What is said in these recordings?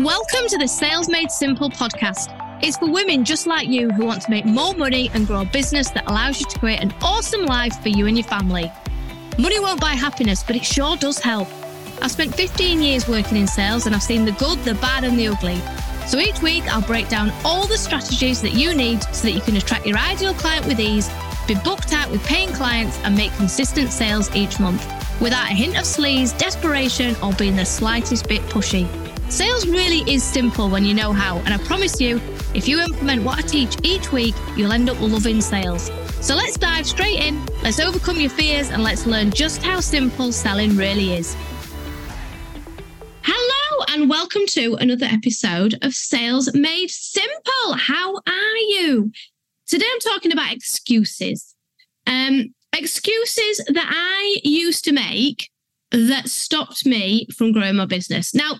Welcome to the Sales Made Simple podcast. It's for women just like you who want to make more money and grow a business that allows you to create an awesome life for you and your family. Money won't buy happiness, but it sure does help. I've spent 15 years working in sales and I've seen the good, the bad, and the ugly. So each week, I'll break down all the strategies that you need so that you can attract your ideal client with ease, be booked out with paying clients, and make consistent sales each month without a hint of sleaze, desperation, or being the slightest bit pushy. Sales really is simple when you know how, and I promise you, if you implement what I teach each week, you'll end up loving sales. So let's dive straight in, let's overcome your fears, and let's learn just how simple selling really is. Hello, and welcome to another episode of Sales Made Simple. How are you? Today I'm talking about excuses. Um, excuses that I used to make that stopped me from growing my business. Now,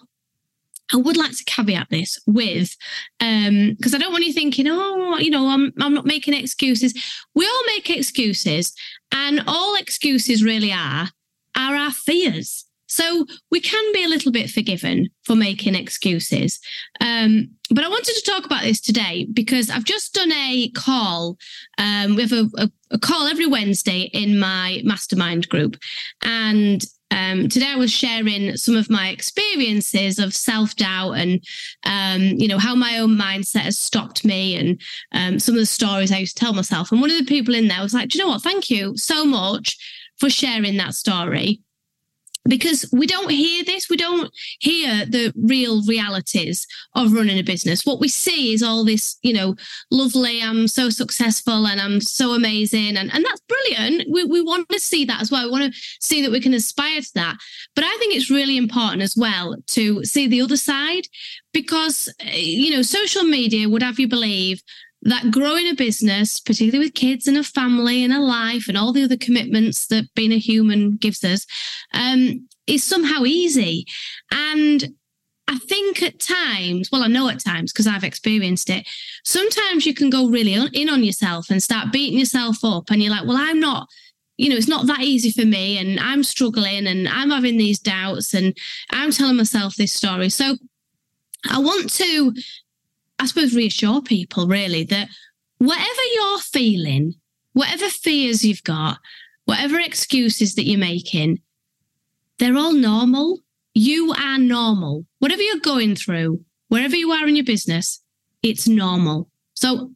I would like to caveat this with, um, because I don't want you thinking, oh, you know, I'm I'm not making excuses. We all make excuses, and all excuses really are are our fears. So we can be a little bit forgiven for making excuses. Um, but I wanted to talk about this today because I've just done a call. Um, we have a, a, a call every Wednesday in my mastermind group, and um, today I was sharing some of my experiences of self doubt and, um, you know, how my own mindset has stopped me and um, some of the stories I used to tell myself. And one of the people in there was like, do you know what? Thank you so much for sharing that story because we don't hear this we don't hear the real realities of running a business. What we see is all this you know lovely i'm so successful and i'm so amazing and, and that's brilliant. We, we want to see that as well. We want to see that we can aspire to that. But i think it's really important as well to see the other side because eh, you know social media would have you believe that growing a business, particularly with kids and a family and a life and all the other commitments that being a human gives us, um, is somehow easy. And I think at times, well, I know at times because I've experienced it, sometimes you can go really in on yourself and start beating yourself up. And you're like, well, I'm not, you know, it's not that easy for me. And I'm struggling and I'm having these doubts and I'm telling myself this story. So I want to I suppose, reassure people really that whatever you're feeling, whatever fears you've got, whatever excuses that you're making, they're all normal. You are normal. Whatever you're going through, wherever you are in your business, it's normal. So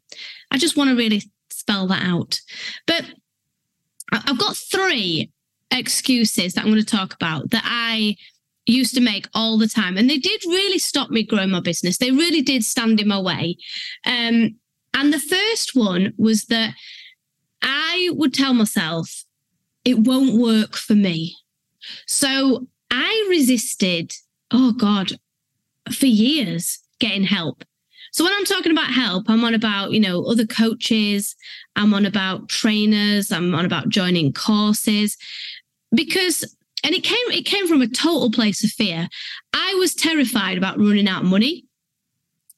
I just want to really spell that out. But I've got three excuses that I'm going to talk about that I used to make all the time. And they did really stop me growing my business. They really did stand in my way. Um, and the first one was that I would tell myself, it won't work for me. So I resisted, oh God, for years getting help. So when I'm talking about help, I'm on about, you know, other coaches, I'm on about trainers, I'm on about joining courses because and it came it came from a total place of fear. I was terrified about running out of money.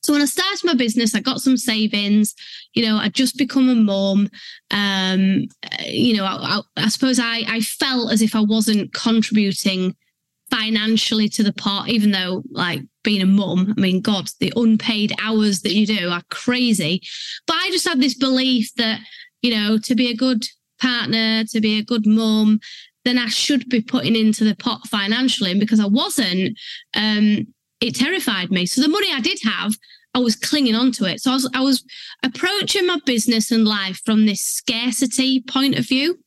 So when I started my business, I got some savings. You know, I'd just become a mom. Um, you know, I, I, I suppose I, I felt as if I wasn't contributing financially to the pot, even though like being a mum, I mean, God, the unpaid hours that you do are crazy. But I just had this belief that, you know, to be a good partner, to be a good mum, then I should be putting into the pot financially. And because I wasn't, um, it terrified me. So the money I did have, I was clinging onto it. So I was, I was approaching my business and life from this scarcity point of view.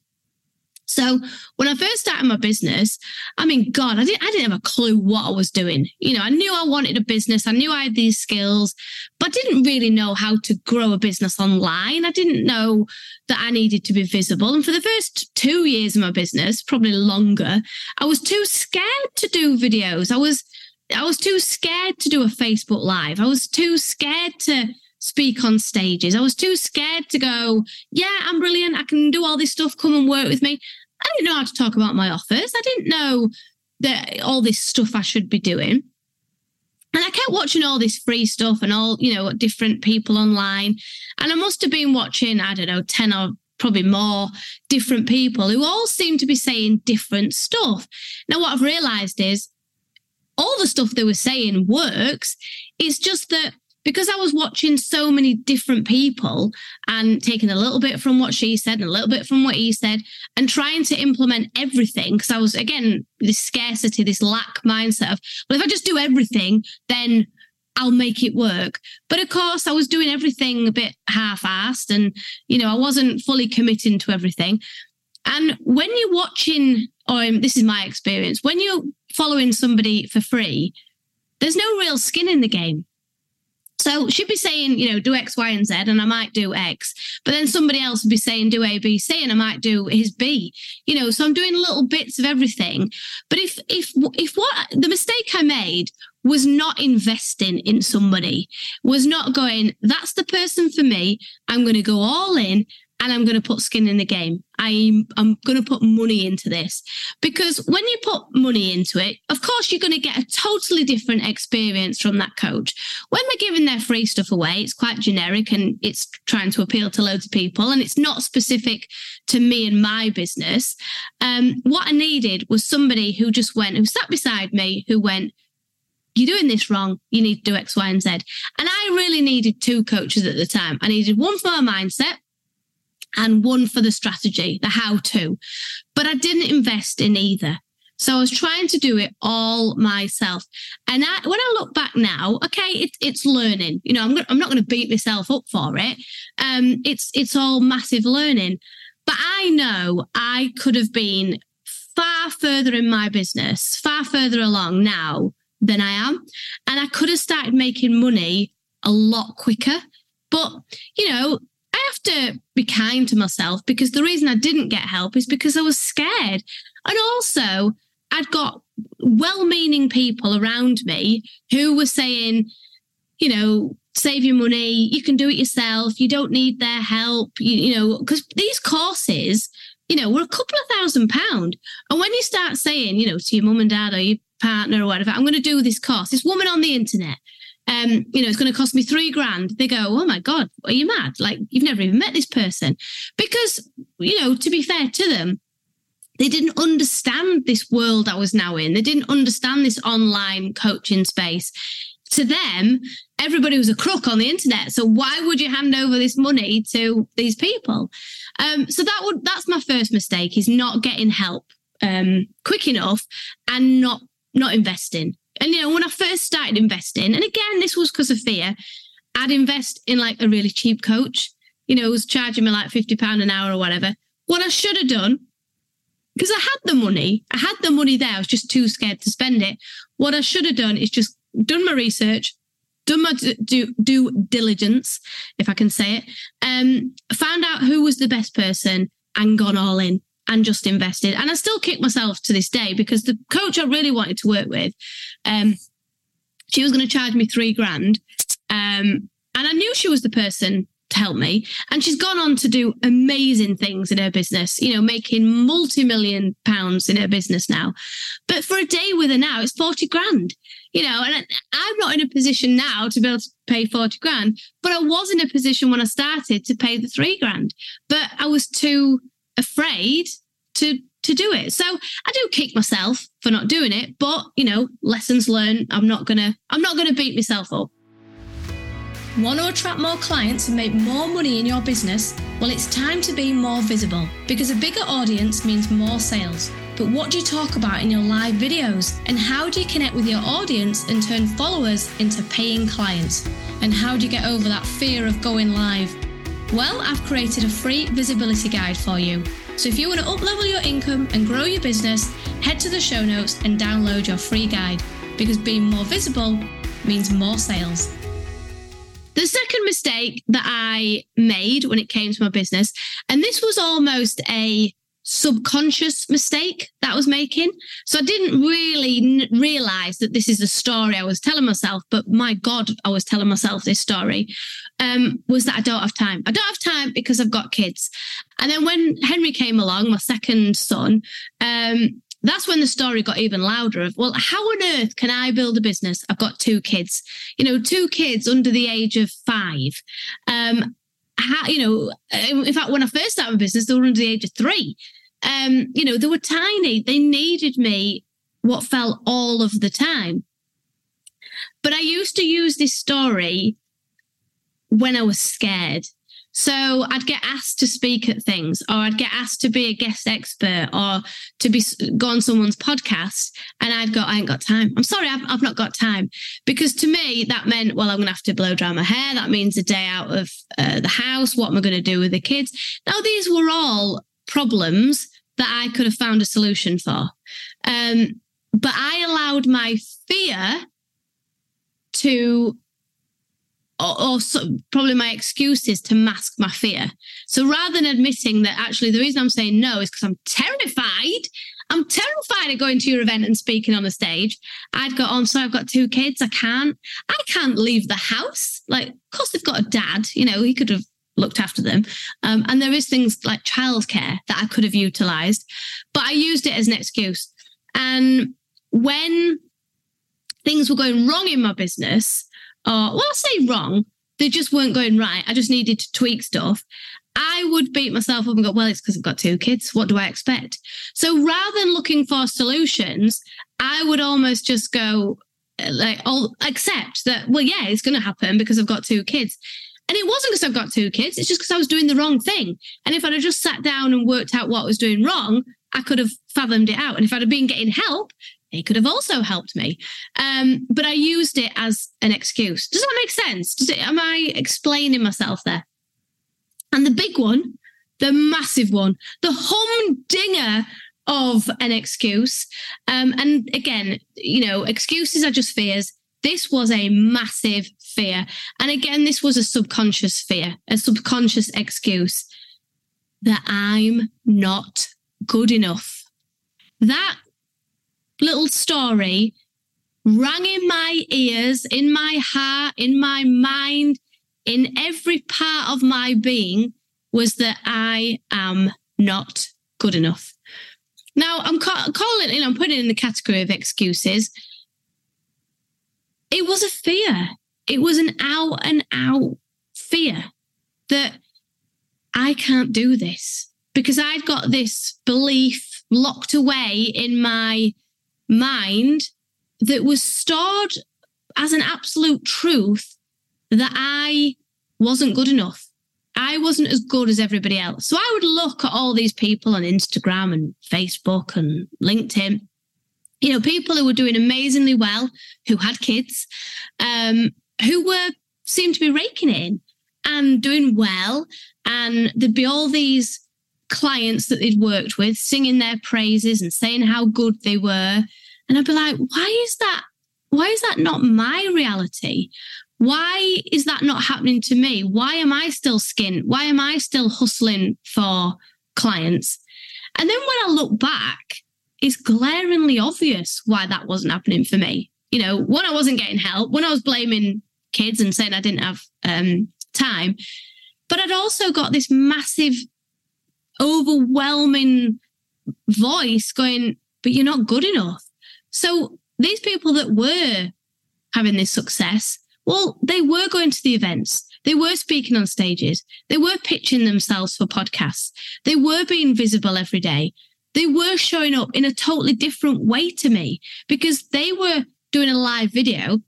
So when I first started my business, I mean, God, I didn't, I didn't have a clue what I was doing. You know, I knew I wanted a business. I knew I had these skills, but I didn't really know how to grow a business online. I didn't know that I needed to be visible. And for the first two years of my business, probably longer, I was too scared to do videos. I was, I was too scared to do a Facebook live. I was too scared to speak on stages. I was too scared to go, yeah, I'm brilliant. I can do all this stuff. Come and work with me. I didn't know how to talk about my offers. I didn't know that all this stuff I should be doing. And I kept watching all this free stuff and all, you know, different people online. And I must have been watching, I don't know, 10 or probably more different people who all seem to be saying different stuff. Now, what I've realized is all the stuff they were saying works. It's just that because I was watching so many different people and taking a little bit from what she said and a little bit from what he said and trying to implement everything, because I was, again, this scarcity, this lack mindset of, well, if I just do everything, then I'll make it work. But of course, I was doing everything a bit half assed and, you know, I wasn't fully committing to everything. And when you're watching, or um, this is my experience, when you're following somebody for free, there's no real skin in the game. So she'd be saying, you know, do X, Y, and Z, and I might do X. But then somebody else would be saying, do A, B, C, and I might do his B. You know, so I'm doing little bits of everything. But if if if what the mistake I made was not investing in somebody, was not going, that's the person for me. I'm going to go all in and I'm going to put skin in the game. I'm I'm going to put money into this because when you put money into it, of course you're going to get a totally different experience from that coach. When they're giving their free stuff away, it's quite generic and it's trying to appeal to loads of people and it's not specific to me and my business. Um, what I needed was somebody who just went, who sat beside me, who went, you're doing this wrong. You need to do X, Y, and Z. And I really needed two coaches at the time. I needed one for my mindset and one for the strategy, the how to. But I didn't invest in either. So I was trying to do it all myself. And I, when I look back now, okay, it, it's learning. You know, I'm, I'm not going to beat myself up for it. Um, it's it's all massive learning. But I know I could have been far further in my business, far further along now than I am, and I could have started making money a lot quicker. But you know, have to be kind to myself because the reason I didn't get help is because I was scared. And also, I'd got well meaning people around me who were saying, you know, save your money, you can do it yourself, you don't need their help, you, you know, because these courses, you know, were a couple of thousand pound. And when you start saying, you know, to your mum and dad or your partner or whatever, I'm going to do this course, this woman on the internet, um, you know, it's going to cost me three grand. They go, oh my God, are you mad? Like, you've never even met this person. Because, you know, to be fair to them, they didn't understand this world I was now in. They didn't understand this online coaching space. To them, everybody was a crook on the internet. So why would you hand over this money to these people? Um, so that would that's my first mistake is not getting help um, quick enough and not not investing. And you know, when I first started investing, and again, this was because of fear, I'd invest in like a really cheap coach. You know, was charging me like fifty pound an hour or whatever. What I should have done, because I had the money, I had the money there. I was just too scared to spend it. What I should have done is just done my research, done my due, due diligence, if I can say it, um, found out who was the best person and gone all in and just invested. And I still kick myself to this day because the coach I really wanted to work with, um, she was going to charge me three grand. Um, and I knew she was the person to help me. And she's gone on to do amazing things in her business, you know, making multi million pounds in her business now. But for a day with her now, it's 40 grand, you know, and I'm not in a position now to be able to pay 40 grand, but I was in a position when I started to pay the three grand. But I was too afraid to to do it. So I do kick myself for not doing it, but you know, lessons learned. I'm not gonna I'm not gonna beat myself up. Want to attract more clients and make more money in your business? Well, it's time to be more visible because a bigger audience means more sales. But what do you talk about in your live videos? And how do you connect with your audience and turn followers into paying clients? And how do you get over that fear of going live? Well, I've created a free visibility guide for you. So if you want to uplevel your income and grow your business, head to the show notes and download your free guide because being more visible means more sales. The second mistake that I made when it came to my business, and this was almost a subconscious mistake that I was making. So I didn't really n- realize that this is the story I was telling myself, but my God, I was telling myself this story. Um, was that I don't have time. I don't have time because I've got kids. And then when Henry came along, my second son, um, that's when the story got even louder of, well, how on earth can I build a business? I've got two kids, you know, two kids under the age of five. Um, how, you know, in fact, when I first started my business, they were under the age of three um, you know, they were tiny. They needed me what felt all of the time. But I used to use this story when I was scared. So I'd get asked to speak at things, or I'd get asked to be a guest expert, or to be go on someone's podcast, and I'd go, I ain't got time. I'm sorry, I've, I've not got time, because to me that meant, well, I'm to have to blow dry my hair. That means a day out of uh, the house. What am I to do with the kids? Now these were all problems that I could have found a solution for, um, but I allowed my fear to or, or so, probably my excuses to mask my fear. So rather than admitting that actually the reason I'm saying no is because I'm terrified, I'm terrified of going to your event and speaking on the stage. I'd go, oh, I'm sorry, I've got two kids. I can't, I can't leave the house. Like, of course, they've got a dad, you know, he could have looked after them. Um, and there is things like childcare that I could have utilized, but I used it as an excuse. And when things were going wrong in my business, or well, I'll say wrong, they just weren't going right. I just needed to tweak stuff. I would beat myself up and go, well, it's because I've got two kids. What do I expect? So rather than looking for solutions, I would almost just go, like, I'll accept that, well, yeah, it's going to happen because I've got two kids. And it wasn't because I've got two kids, it's just because I was doing the wrong thing. And if I'd have just sat down and worked out what I was doing wrong, I could have fathomed it out. And if I'd have been getting help, it could have also helped me. Um, but I used it as an excuse. Does that make sense? Does it, am I explaining myself there? And the big one, the massive one, the humdinger of an excuse. Um, and again, you know, excuses are just fears. This was a massive fear. And again, this was a subconscious fear, a subconscious excuse that I'm not good enough. That little story rang in my ears, in my heart, in my mind, in every part of my being was that I am not good enough. Now I'm ca- calling, you know, I'm putting it in the category of excuses. It was a fear. It was an out and out fear that I can't do this because I'd got this belief locked away in my mind that was stored as an absolute truth that I wasn't good enough. I wasn't as good as everybody else. So I would look at all these people on Instagram and Facebook and LinkedIn, you know, people who were doing amazingly well, who had kids, um, who were seemed to be raking in and doing well. And there'd be all these clients that they'd worked with singing their praises and saying how good they were. And I'd be like, why is that? Why is that not my reality? Why is that not happening to me? Why am I still skint? Why am I still hustling for clients? And then when I look back, it's glaringly obvious why that wasn't happening for me. You know, when I wasn't getting help, when I was blaming kids and saying I didn't have um, time, but I'd also got this massive overwhelming voice going, but you're not good enough. So these people that were having this success, well, they were going to the events. They were speaking on stages. They were pitching themselves for podcasts. They were being visible every day. They were showing up in a totally different way to me because they were doing a live video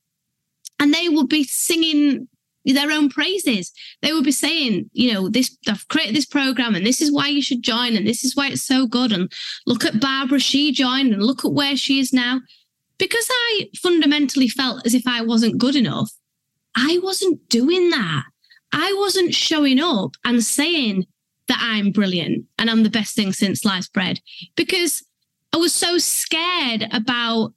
and they would be singing their own praises. They would be saying, you know, this I've created this program and this is why you should join and this is why it's so good. And look at Barbara, she joined and look at where she is now. Because I fundamentally felt as if I wasn't good enough, I wasn't doing that. I wasn't showing up and saying that I'm brilliant and I'm the best thing since sliced bread because I was so scared about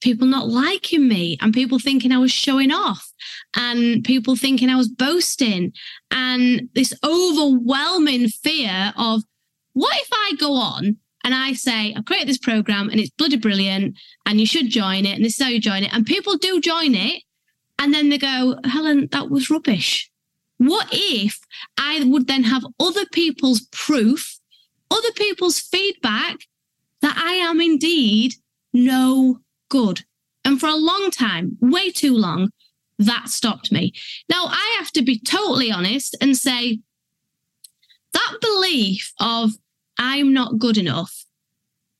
people not liking me and people thinking I was showing off and people thinking I was boasting and this overwhelming fear of what if I go on and I say, I've created this program and it's bloody brilliant and you should join it and this is how you join it. And people do join it and then they go, Helen, that was rubbish. What if I would then have other people's proof, other people's feedback that I am indeed no good. And for a long time, way too long, that stopped me. Now, I have to be totally honest and say that belief of I'm not good enough,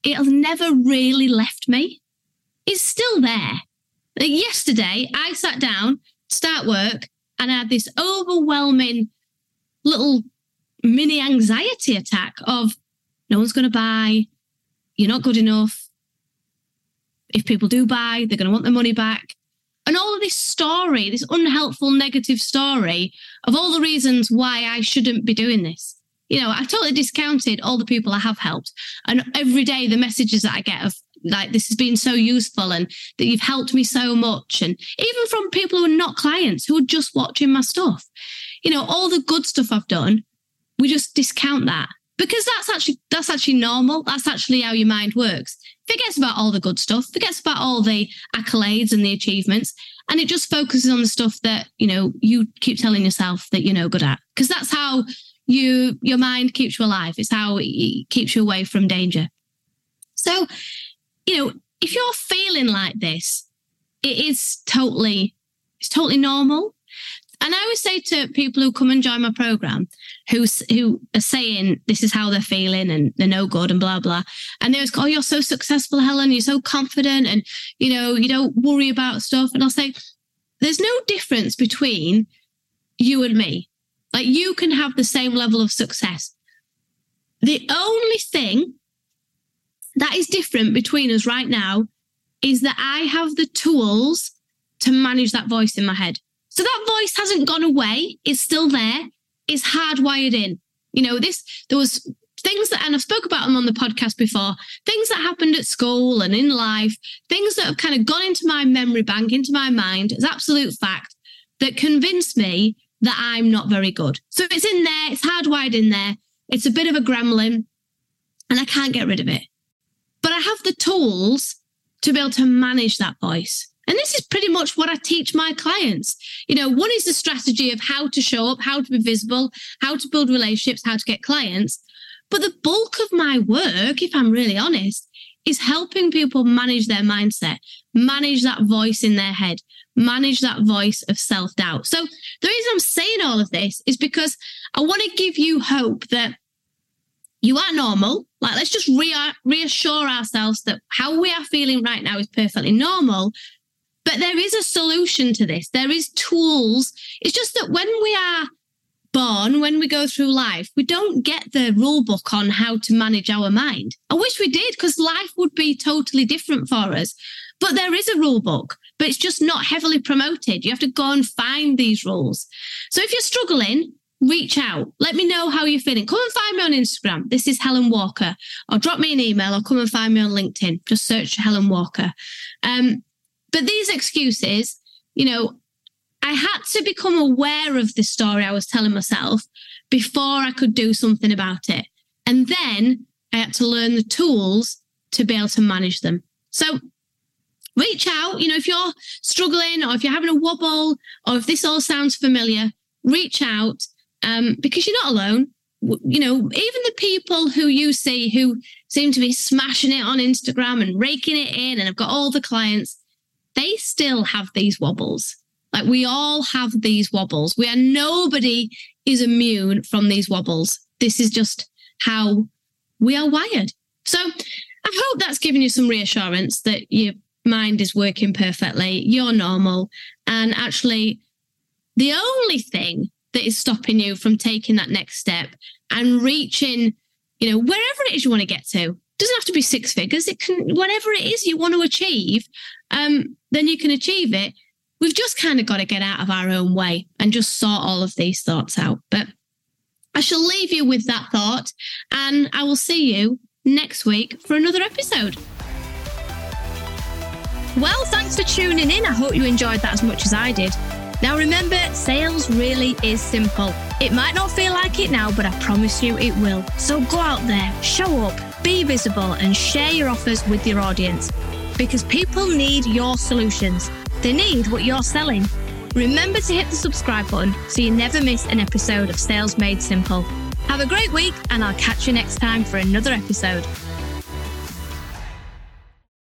it has never really left me. It's still there. Like yesterday, I sat down, start work, and I had this overwhelming little mini anxiety attack of no one's going to buy, you're not good enough. If people do buy, they're going to want their money back. And all of this story, this unhelpful, negative story of all the reasons why I shouldn't be doing this. You know, I totally discounted all the people I have helped. And every day, the messages that I get of like, this has been so useful and that you've helped me so much. And even from people who are not clients, who are just watching my stuff, you know, all the good stuff I've done, we just discount that because that's actually that's actually normal. That's actually how your mind works. Forgets about all the good stuff, forgets about all the accolades and the achievements, and it just focuses on the stuff that you know you keep telling yourself that you're no good at. Because that's how you your mind keeps you alive. It's how it keeps you away from danger. So, you know, if you're feeling like this, it is totally it's totally normal. And I always say to people who come and join my program, who who are saying this is how they're feeling and they're no good and blah blah, and they always go, "Oh, you're so successful, Helen. You're so confident, and you know you don't worry about stuff." And I'll say, "There's no difference between you and me. Like you can have the same level of success. The only thing that is different between us right now is that I have the tools to manage that voice in my head." So that voice hasn't gone away. It's still there. It's hardwired in. You know, this, there was things that, and I've spoke about them on the podcast before, things that happened at school and in life, things that have kind of gone into my memory bank, into my mind as absolute fact that convince me that I'm not very good. So it's in there, it's hardwired in there. It's a bit of a gremlin and I can't get rid of it. But I have the tools to be able to manage that voice. And this is pretty much what I teach my clients. You know, one is the strategy of how to show up, how to be visible, how to build relationships, how to get clients. But the bulk of my work, if I'm really honest, is helping people manage their mindset, manage that voice in their head, manage that voice of self doubt. So the reason I'm saying all of this is because I want to give you hope that you are normal. Like, let's just re- reassure ourselves that how we are feeling right now is perfectly normal. But there is a solution to this. There is tools. It's just that when we are born, when we go through life, we don't get the rule book on how to manage our mind. I wish we did because life would be totally different for us. But there is a rule book, but it's just not heavily promoted. You have to go and find these rules. So if you're struggling, reach out. Let me know how you're feeling. Come and find me on Instagram. This is Helen Walker. Or drop me an email or come and find me on LinkedIn. Just search Helen Walker. Um, but these excuses, you know, I had to become aware of the story I was telling myself before I could do something about it. And then I had to learn the tools to be able to manage them. So reach out, you know, if you're struggling or if you're having a wobble or if this all sounds familiar, reach out um, because you're not alone. You know, even the people who you see who seem to be smashing it on Instagram and raking it in and have got all the clients, they still have these wobbles. Like we all have these wobbles. We are nobody is immune from these wobbles. This is just how we are wired. So I hope that's given you some reassurance that your mind is working perfectly, you're normal. And actually, the only thing that is stopping you from taking that next step and reaching, you know, wherever it is you want to get to, doesn't have to be six figures. It can, whatever it is you want to achieve, um, then you can achieve it. We've just kind of got to get out of our own way and just sort all of these thoughts out. But I shall leave you with that thought and I will see you next week for another episode. Well, thanks for tuning in. I hope you enjoyed that as much as I did. Now, remember, sales really is simple. It might not feel like it now, but I promise you it will. So go out there, show up, be visible, and share your offers with your audience because people need your solutions. They need what you're selling. Remember to hit the subscribe button so you never miss an episode of Sales Made Simple. Have a great week, and I'll catch you next time for another episode.